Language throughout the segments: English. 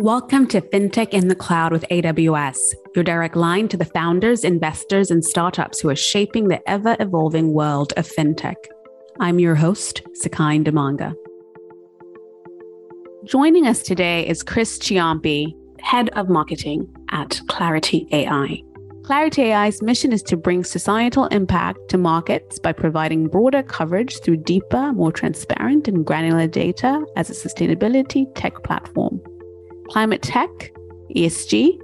Welcome to FinTech in the Cloud with AWS, your direct line to the founders, investors, and startups who are shaping the ever evolving world of FinTech. I'm your host, Sakai Ndamanga. Joining us today is Chris Ciompi, Head of Marketing at Clarity AI. Clarity AI's mission is to bring societal impact to markets by providing broader coverage through deeper, more transparent, and granular data as a sustainability tech platform. Climate tech, ESG,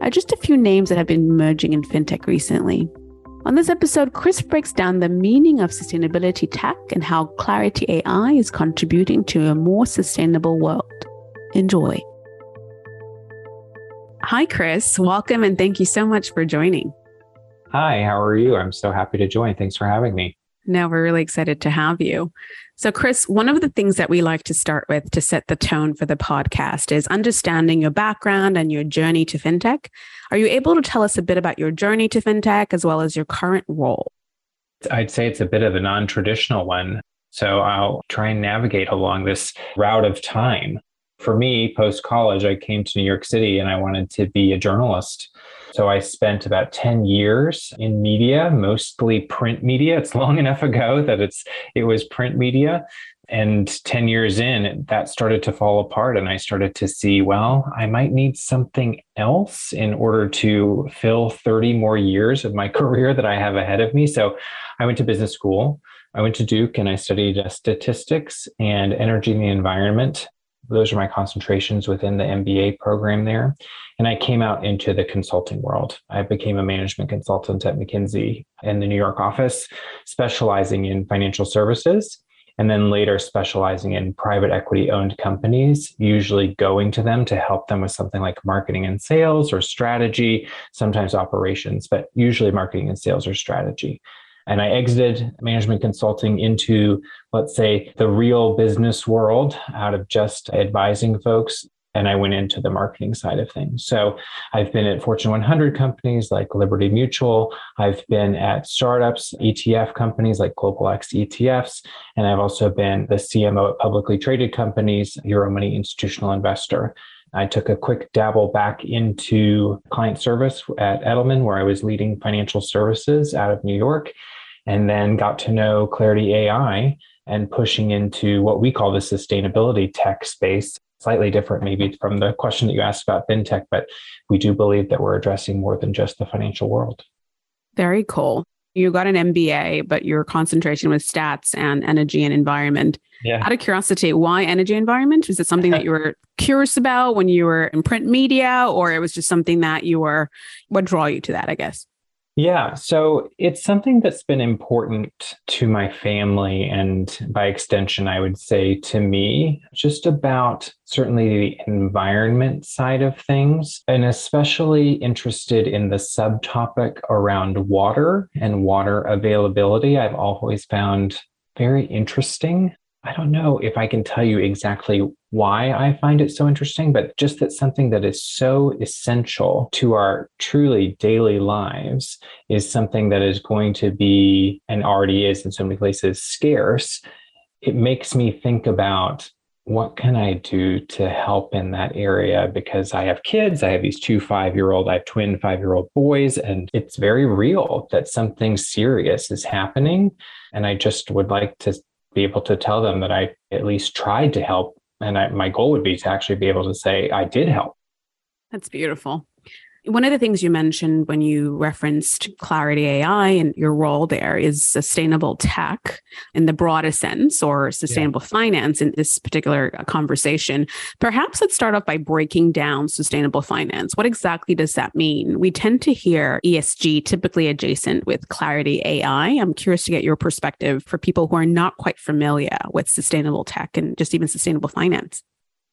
are just a few names that have been emerging in fintech recently. On this episode, Chris breaks down the meaning of sustainability tech and how Clarity AI is contributing to a more sustainable world. Enjoy. Hi, Chris. Welcome and thank you so much for joining. Hi, how are you? I'm so happy to join. Thanks for having me. No, we're really excited to have you. So, Chris, one of the things that we like to start with to set the tone for the podcast is understanding your background and your journey to fintech. Are you able to tell us a bit about your journey to fintech as well as your current role? I'd say it's a bit of a non traditional one. So, I'll try and navigate along this route of time. For me, post college, I came to New York City and I wanted to be a journalist. So I spent about 10 years in media, mostly print media. It's long enough ago that it's it was print media. And 10 years in, that started to fall apart. And I started to see, well, I might need something else in order to fill 30 more years of my career that I have ahead of me. So I went to business school. I went to Duke and I studied statistics and energy and the environment those are my concentrations within the MBA program there. And I came out into the consulting world. I became a management consultant at McKinsey in the New York office, specializing in financial services and then later specializing in private equity owned companies, usually going to them to help them with something like marketing and sales or strategy, sometimes operations, but usually marketing and sales or strategy. And I exited management consulting into, let's say, the real business world out of just advising folks. And I went into the marketing side of things. So I've been at Fortune 100 companies like Liberty Mutual. I've been at startups, ETF companies like Global X ETFs. And I've also been the CMO at publicly traded companies, Euromoney Institutional Investor. I took a quick dabble back into client service at Edelman, where I was leading financial services out of New York and then got to know Clarity AI and pushing into what we call the sustainability tech space. Slightly different, maybe from the question that you asked about fintech, but we do believe that we're addressing more than just the financial world. Very cool. You got an MBA, but your concentration was stats and energy and environment. Yeah. Out of curiosity, why energy environment? Was it something that you were curious about when you were in print media, or it was just something that you were, what draw you to that, I guess? Yeah, so it's something that's been important to my family and by extension, I would say to me, just about certainly the environment side of things, and especially interested in the subtopic around water and water availability. I've always found very interesting. I don't know if I can tell you exactly why I find it so interesting, but just that something that is so essential to our truly daily lives is something that is going to be and already is in so many places scarce. It makes me think about what can I do to help in that area? Because I have kids, I have these two five year old, I have twin five year old boys, and it's very real that something serious is happening. And I just would like to be able to tell them that I at least tried to help. And I, my goal would be to actually be able to say, I did help. That's beautiful. One of the things you mentioned when you referenced Clarity AI and your role there is sustainable tech in the broadest sense or sustainable yeah. finance in this particular uh, conversation. Perhaps let's start off by breaking down sustainable finance. What exactly does that mean? We tend to hear ESG typically adjacent with Clarity AI. I'm curious to get your perspective for people who are not quite familiar with sustainable tech and just even sustainable finance.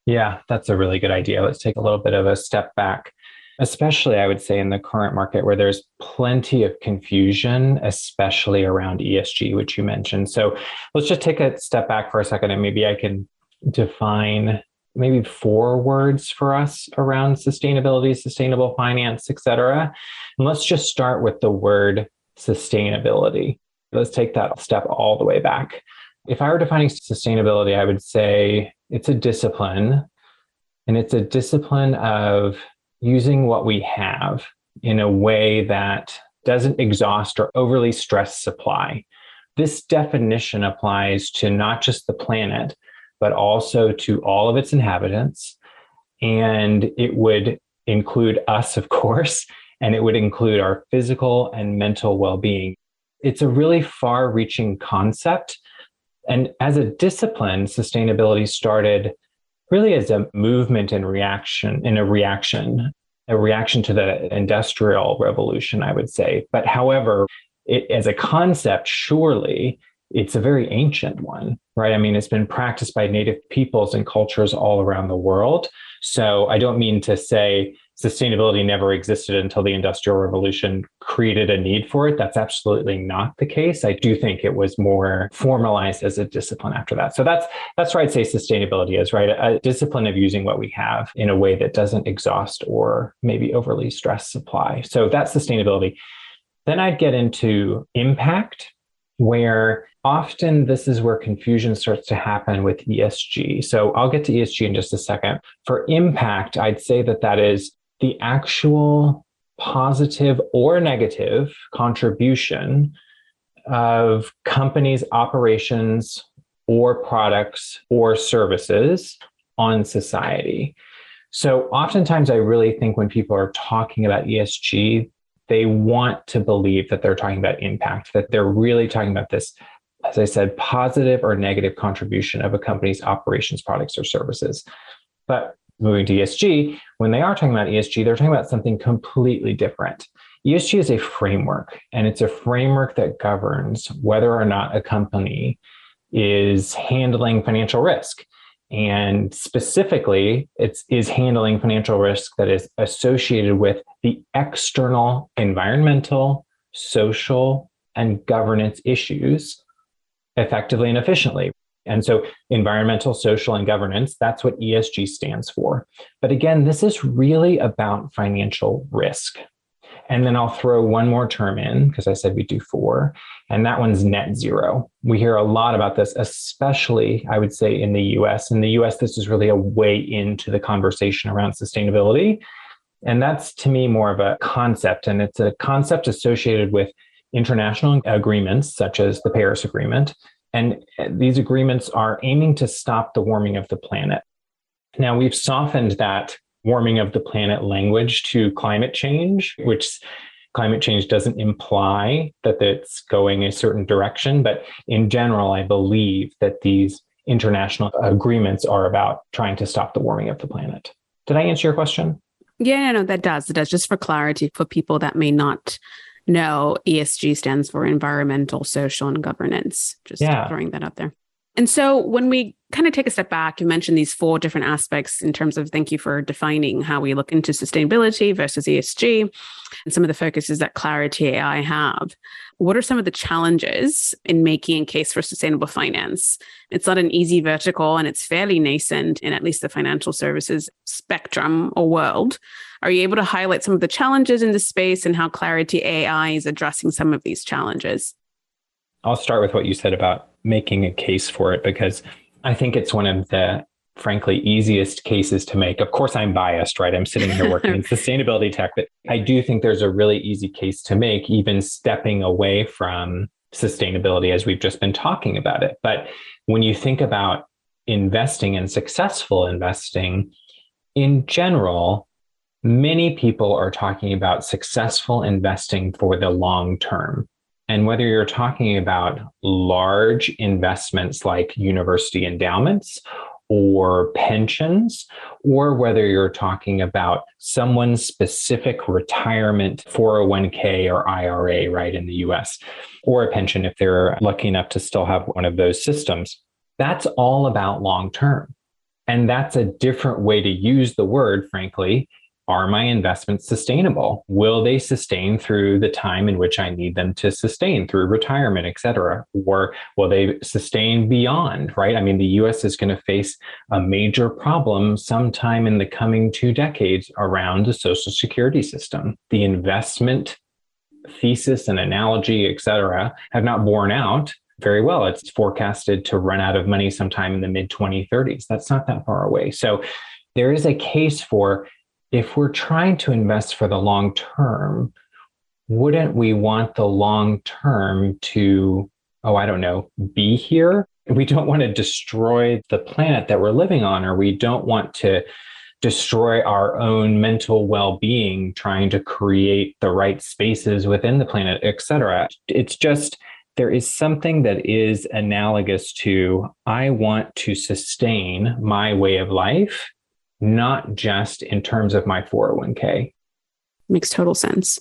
Yeah, that's a really good idea. Let's take a little bit of a step back especially I would say in the current market where there's plenty of confusion, especially around ESG, which you mentioned. So let's just take a step back for a second and maybe I can define maybe four words for us around sustainability, sustainable finance, et cetera. And let's just start with the word sustainability. Let's take that step all the way back. If I were defining sustainability, I would say it's a discipline And it's a discipline of using what we have in a way that doesn't exhaust or overly stress supply. This definition applies to not just the planet, but also to all of its inhabitants. And it would include us, of course, and it would include our physical and mental well being. It's a really far reaching concept. And as a discipline, sustainability started really as a movement and reaction, in a reaction, a reaction to the industrial revolution, I would say. But however, it, as a concept, surely it's a very ancient one, right? I mean, it's been practiced by native peoples and cultures all around the world. So I don't mean to say sustainability never existed until the industrial revolution created a need for it. That's absolutely not the case. I do think it was more formalized as a discipline after that. So that's that's where i'd say sustainability is right? A discipline of using what we have in a way that doesn't exhaust or maybe overly stress supply. So that's sustainability. Then i'd get into impact where often this is where confusion starts to happen with ESG. So I'll get to ESG in just a second. For impact, I'd say that that is the actual positive or negative contribution of companies' operations or products or services on society. So, oftentimes, I really think when people are talking about ESG, they want to believe that they're talking about impact, that they're really talking about this, as I said, positive or negative contribution of a company's operations, products, or services. But moving to ESG, when they are talking about ESG, they're talking about something completely different. ESG is a framework, and it's a framework that governs whether or not a company is handling financial risk. And specifically, it is is handling financial risk that is associated with the external environmental, social, and governance issues effectively and efficiently. And so, environmental, social, and governance, that's what ESG stands for. But again, this is really about financial risk. And then I'll throw one more term in because I said we do four, and that one's net zero. We hear a lot about this, especially, I would say, in the US. In the US, this is really a way into the conversation around sustainability. And that's to me more of a concept, and it's a concept associated with international agreements such as the Paris Agreement and uh, these agreements are aiming to stop the warming of the planet. Now, we've softened that warming of the planet language to climate change, which climate change doesn't imply that it's going a certain direction. But in general, I believe that these international agreements are about trying to stop the warming of the planet. Did I answer your question? Yeah, no, that does. It does. Just for clarity for people that may not no, ESG stands for environmental, social, and governance. Just yeah. throwing that out there. And so when we kind of take a step back, you mentioned these four different aspects in terms of thank you for defining how we look into sustainability versus ESG and some of the focuses that Clarity AI have. What are some of the challenges in making a case for sustainable finance? It's not an easy vertical and it's fairly nascent in at least the financial services spectrum or world. Are you able to highlight some of the challenges in the space and how Clarity AI is addressing some of these challenges? I'll start with what you said about making a case for it because I think it's one of the frankly easiest cases to make. Of course, I'm biased, right? I'm sitting here working in sustainability tech, but I do think there's a really easy case to make, even stepping away from sustainability as we've just been talking about it. But when you think about investing and successful investing in general, many people are talking about successful investing for the long term. And whether you're talking about large investments like university endowments or pensions, or whether you're talking about someone's specific retirement 401k or IRA, right, in the US, or a pension if they're lucky enough to still have one of those systems. That's all about long term. And that's a different way to use the word, frankly, are my investments sustainable? Will they sustain through the time in which I need them to sustain through retirement, et cetera? Or will they sustain beyond, right? I mean, the US is going to face a major problem sometime in the coming two decades around the social security system. The investment thesis and analogy, et cetera, have not borne out very well. It's forecasted to run out of money sometime in the mid 2030s. That's not that far away. So there is a case for if we're trying to invest for the long term, wouldn't we want the long term to, oh, I don't know, be here? We don't want to destroy the planet that we're living on, or we don't want to destroy our own mental well-being trying to create the right spaces within the planet etc it's just there is something that is analogous to i want to sustain my way of life not just in terms of my 401k makes total sense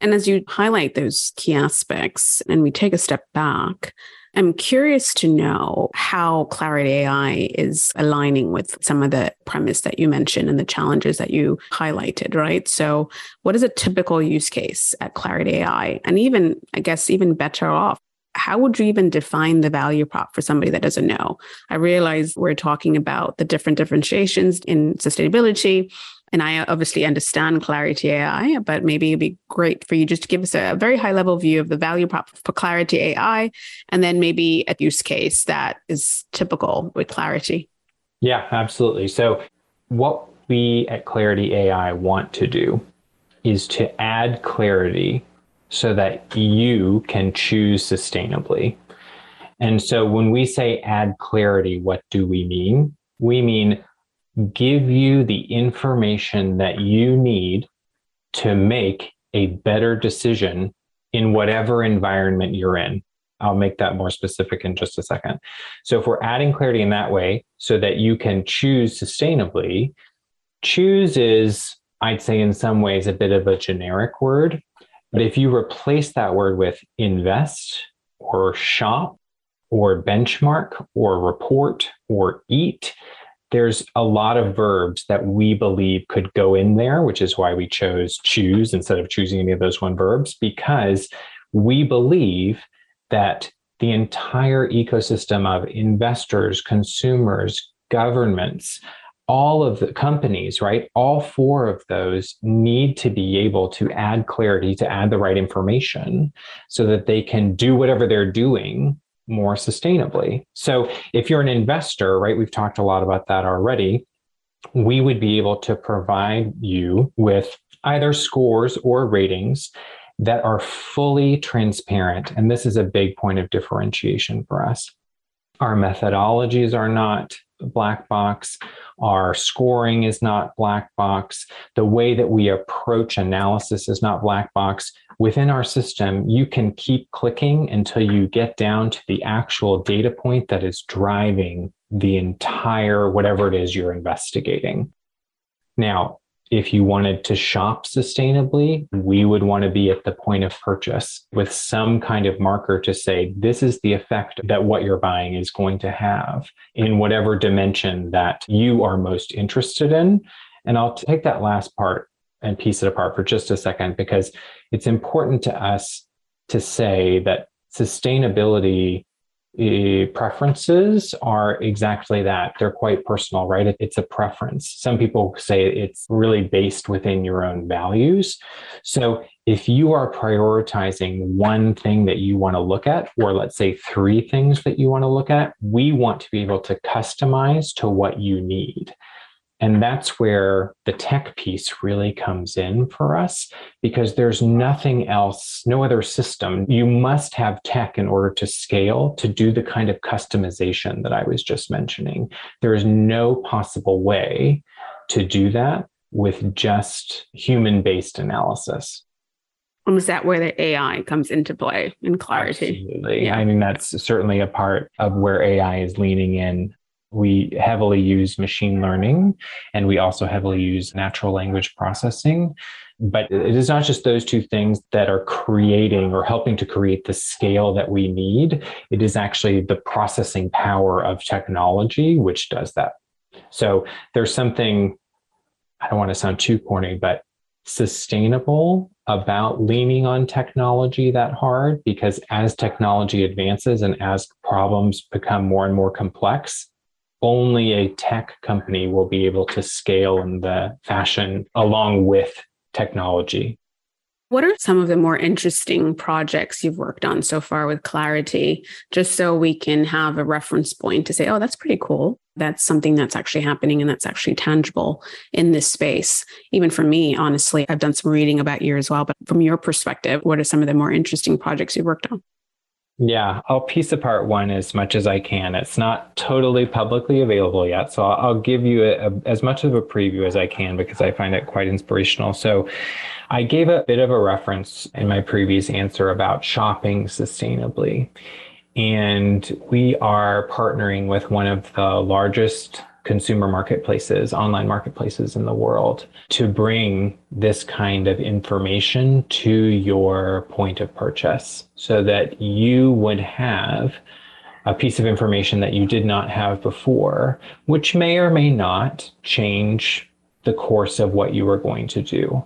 and as you highlight those key aspects and we take a step back I'm curious to know how Clarity AI is aligning with some of the premise that you mentioned and the challenges that you highlighted, right? So, what is a typical use case at Clarity AI? And even, I guess, even better off, how would you even define the value prop for somebody that doesn't know? I realize we're talking about the different differentiations in sustainability and I obviously understand Clarity AI, but maybe it'd be great for you just to give us a very high level view of the value prop for Clarity AI, and then maybe a use case that is typical with Clarity. Yeah, absolutely. So, what we at Clarity AI want to do is to add clarity so that you can choose sustainably. And so, when we say add clarity, what do we mean? We mean give you the information that you need to make a better decision in whatever environment you're in. I'll make that more specific in just a second. So, if we're adding clarity in that way so that you can choose sustainably, choose is, I'd say, in some ways, a bit of a generic word. But if you replace that word with invest or shop or benchmark or report or eat, there's a lot of verbs that we believe could go in there, which is why we chose choose instead of choosing any of those one verbs, because we believe that the entire ecosystem of investors, consumers, governments, all of the companies, right? All four of those need to be able to add clarity, to add the right information so that they can do whatever they're doing more sustainably. So if you're an investor, right, we've talked a lot about that already, we would be able to provide you with either scores or ratings that are fully transparent. And this is a big point of differentiation for us. Our methodologies are not black box. Our scoring is not black box. The way that we approach analysis is not black box. Within our system, you can keep clicking until you get down to the actual data point that is driving the entire whatever it is you're investigating. Now, if you wanted to shop sustainably, we would want to be at the point of purchase with some kind of marker to say, this is the effect that what you're buying is going to have in whatever dimension that you are most interested in. And I'll take that last part and piece it apart for just a second because it's important to us to say that sustainability Eh, preferences are exactly that. They're quite personal, right? It's a preference. Some people say it's really based within your own values. So if you are prioritizing one thing that you want to look at, or let's say three things that you want to look at, we want to be able to customize to what you need. And that's where the tech piece really comes in for us because there's nothing else, no other system. You must have tech in order to scale to do the kind of customization that I was just mentioning. There is no possible way to do that with just human based analysis. And is that where the AI comes into play in clarity? Absolutely. Yeah. I mean, that's certainly a part of where AI is leaning in we heavily use machine learning and we also heavily use natural language processing. But it is not just those two things that are creating or helping to create the scale that we need. It is actually the processing power of technology which does that. So there's something, I don't want to sound too corny, but sustainable about leaning on technology that hard because as technology advances and as problems become more and more complex, only a tech company will be able to scale in the fashion along with technology. What are some of the more interesting projects you've worked on so far with Clarity, just so we can have a reference point to say, oh, that's pretty cool. That's something that's actually happening and that's actually tangible in this space. Even for me, honestly, I've done some reading about you as well. But from your perspective, what are some of the more interesting projects you've worked on? Yeah, I'll piece apart one as much as I can. It's not totally publicly available yet, so I'll, give you a, a, as much of a preview as I can because I find it quite inspirational. So, I gave a bit of a reference in my previous answer about shopping sustainably. And we are partnering with one of the largest consumer marketplaces, online marketplaces in the world, to bring this kind of information to your point of purchase so that you would have a piece of information that you did not have before, which may or may not change the course of what you are going to do.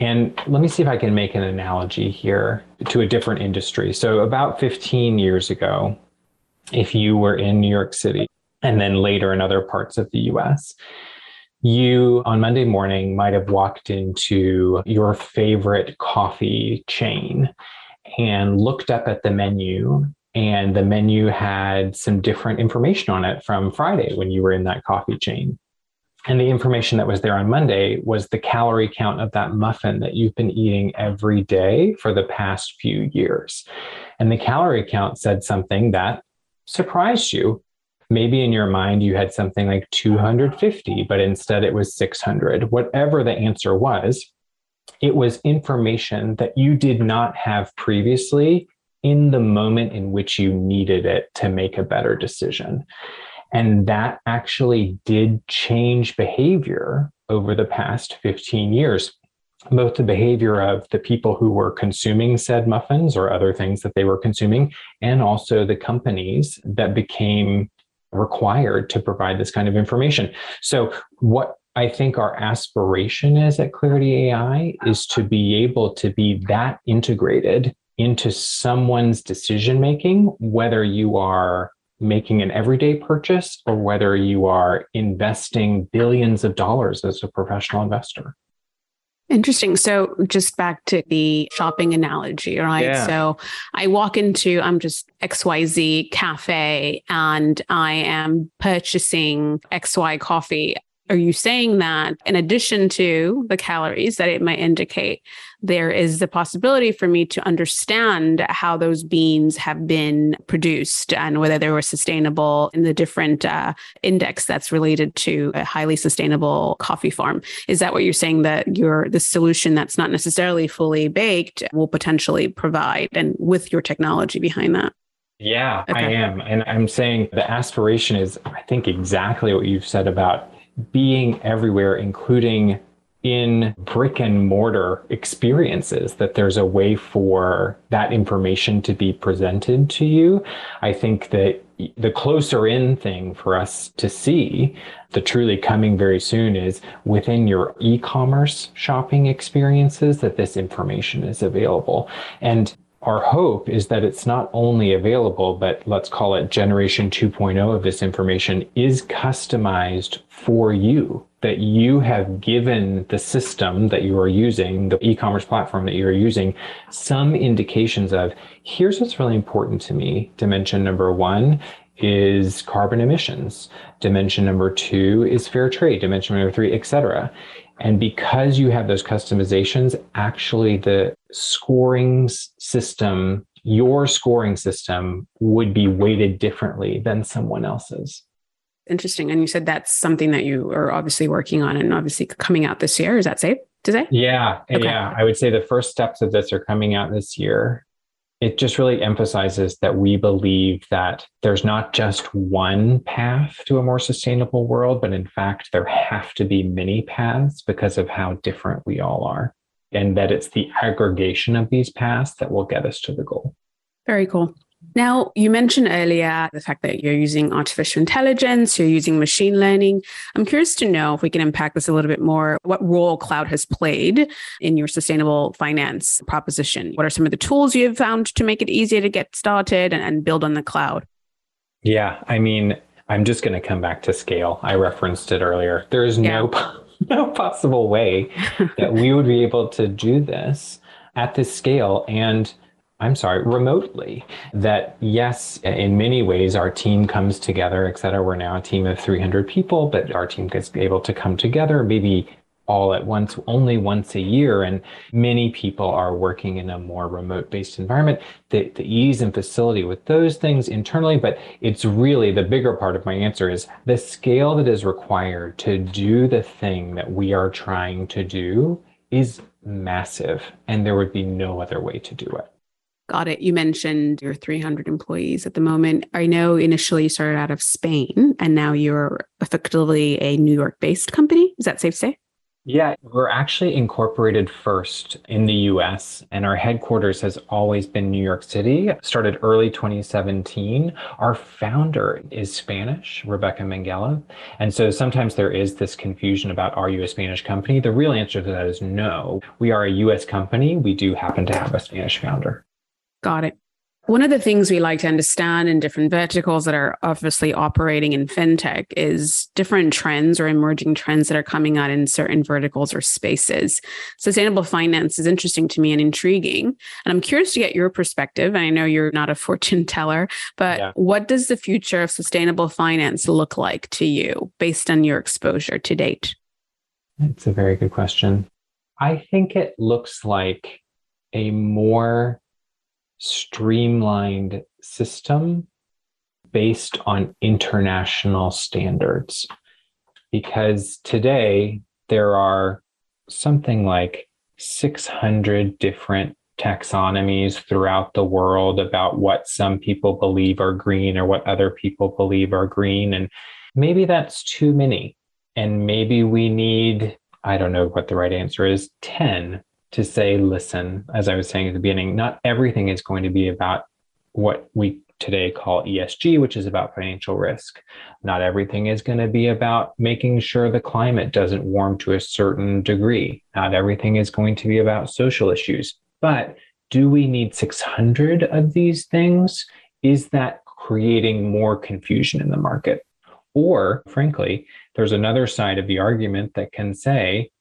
And let me see if I can make an analogy here to a different industry. So, about 15 years ago, if you were in New York City and then later in other parts of the US. You on Monday morning might have walked into your favorite coffee chain and looked up at the menu, and the menu had some different information on it from Friday when you were in that coffee chain. And the information that was there on Monday was the calorie count of that muffin that you've been eating every day for the past few years. And the calorie count said something that surprised you maybe in your mind you had something like 250, but instead it was 600. Whatever the answer was, it was information that you did not have previously in the moment in which you needed it to make a better decision. And that actually did change behavior over the past 15 years both the behavior of the people who were consuming said muffins or other things that they were consuming, and also the companies that became required to provide this kind of information. So, what I think our aspiration is at Clarity AI is to be able to be that integrated into someone's decision making, whether you are making an everyday purchase or whether you are investing billions of dollars as a professional investor. Interesting. So just back to the shopping analogy, right? Yeah. So I walk into I'm just XYZ cafe and I am purchasing XY coffee. Are you saying that in addition to the calories that it might indicate, there is the possibility for me to understand how those beans have been produced and whether they were sustainable in the different uh, index that's related to a highly sustainable coffee farm. Is that what you're saying that your the solution that's not necessarily fully baked will potentially provide and with your technology behind that? Yeah, okay. I am. And I'm saying the aspiration is, I think, exactly what you've said about being everywhere, including in brick and mortar experiences that there's a way for that information to be presented to you. I think that the closer in thing for us to see the truly coming very soon is within your e-commerce shopping experiences that this information is available. And our hope is that it's not only available, but let's call it generation 2.0 of this information is customized for you. That you have given the system that you are using, the e commerce platform that you're using, some indications of here's what's really important to me. Dimension number one is carbon emissions. Dimension number two is fair trade. Dimension number three, et cetera. And because you have those customizations, actually the scoring system, your scoring system would be weighted differently than someone else's. Interesting. And you said that's something that you are obviously working on and obviously coming out this year. Is that safe to say? Yeah. Okay. Yeah. I would say the first steps of this are coming out this year it just really emphasizes that we believe that there's not just one path to a more sustainable world, but in fact, there have to be many paths because of how different we all are. And that it's the aggregation of these paths that will get us to the goal. Very cool. Now, you mentioned earlier the fact that you're using artificial intelligence, you're using machine learning. I'm curious to know if we can impact this a little bit more, what role cloud has played in your sustainable finance proposition. What are some of the tools you have found to make it easier to get started and, and build on the cloud? Yeah, I mean, I'm just going to come back to scale. I referenced it earlier. There is yeah. no no possible way that we would be able to do this at this scale and I'm sorry, remotely. That yes, in many ways, our team comes together, et cetera. We're now a team of 300 people, but our team gets able to come together maybe all at once, only once a year. And many people are working in a more remote based environment. The, the ease and facility with those things internally, but it's really the bigger part of my answer is the scale that is required to do the thing that we are trying to do is massive. And there would be no other way to do it. Got it. You mentioned your 300 employees at the moment. I know initially you started out of Spain and now you're effectively a New York based company. Is that safe to say? Yeah, we're actually incorporated first in the US, and our headquarters has always been New York City. Started early 2017. Our founder is Spanish, Rebeca Minguela. And so sometimes there is this confusion about are you a Spanish company? The real answer to that is no. We are a US company. We do happen to have a Spanish founder. Got it. One of the things we like to understand in different verticals that are obviously operating in fintech is different trends or emerging trends that are coming out in certain verticals or spaces. Sustainable finance is interesting to me and intriguing. And I'm curious to get your perspective. I know you're not a fortune teller, but yeah. what does the future of sustainable finance look like to you based on your exposure to date? It's a very good question. I think it looks like a more streamlined system based on international standards. Because today there are something like 600 different taxonomies throughout the world about what some people believe are green or what other people believe are green. And maybe that's too many. And maybe we need, I don't know what the right answer is, 10 to say, listen, as I was saying at the beginning, not everything is going to be about what we today call ESG, which is about financial risk. Not everything is going to be about making sure the climate doesn't warm to a certain degree. Not everything is going to be about social issues. But do we need 600 of these things? Is that creating more confusion in the market? Or, frankly, there's another side of the argument that can say,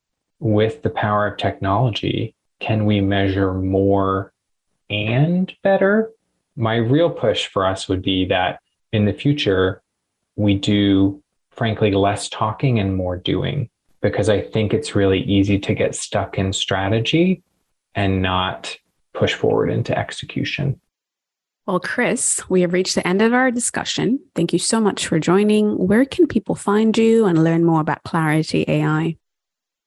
with the power of technology, can we measure more and better? My real push for us would be that in the future, we do, frankly, less talking and more doing, because I think it's really easy to get stuck in strategy and not push forward into execution. Well, Chris, we have reached the end of our discussion. Thank you so much for joining. Where can people find you and learn more about Clarity AI?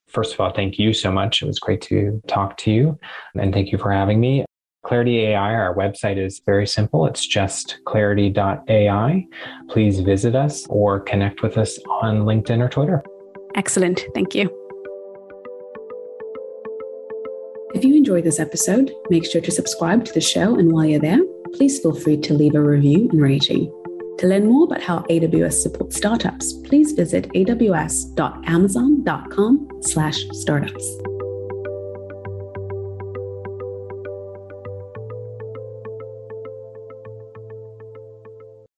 First of all, thank you so much. It was great to talk to you. And thank you for having me. Clarity AI, our website is very simple. It's just clarity.ai. Please visit us or connect with us on LinkedIn or Twitter. Excellent. Thank you. If you enjoyed this episode, make sure to subscribe to the show. And while you're there, please feel free to leave a review and rating. To learn more about how AWS supports startups, please visit aws.amazon.com slash startups.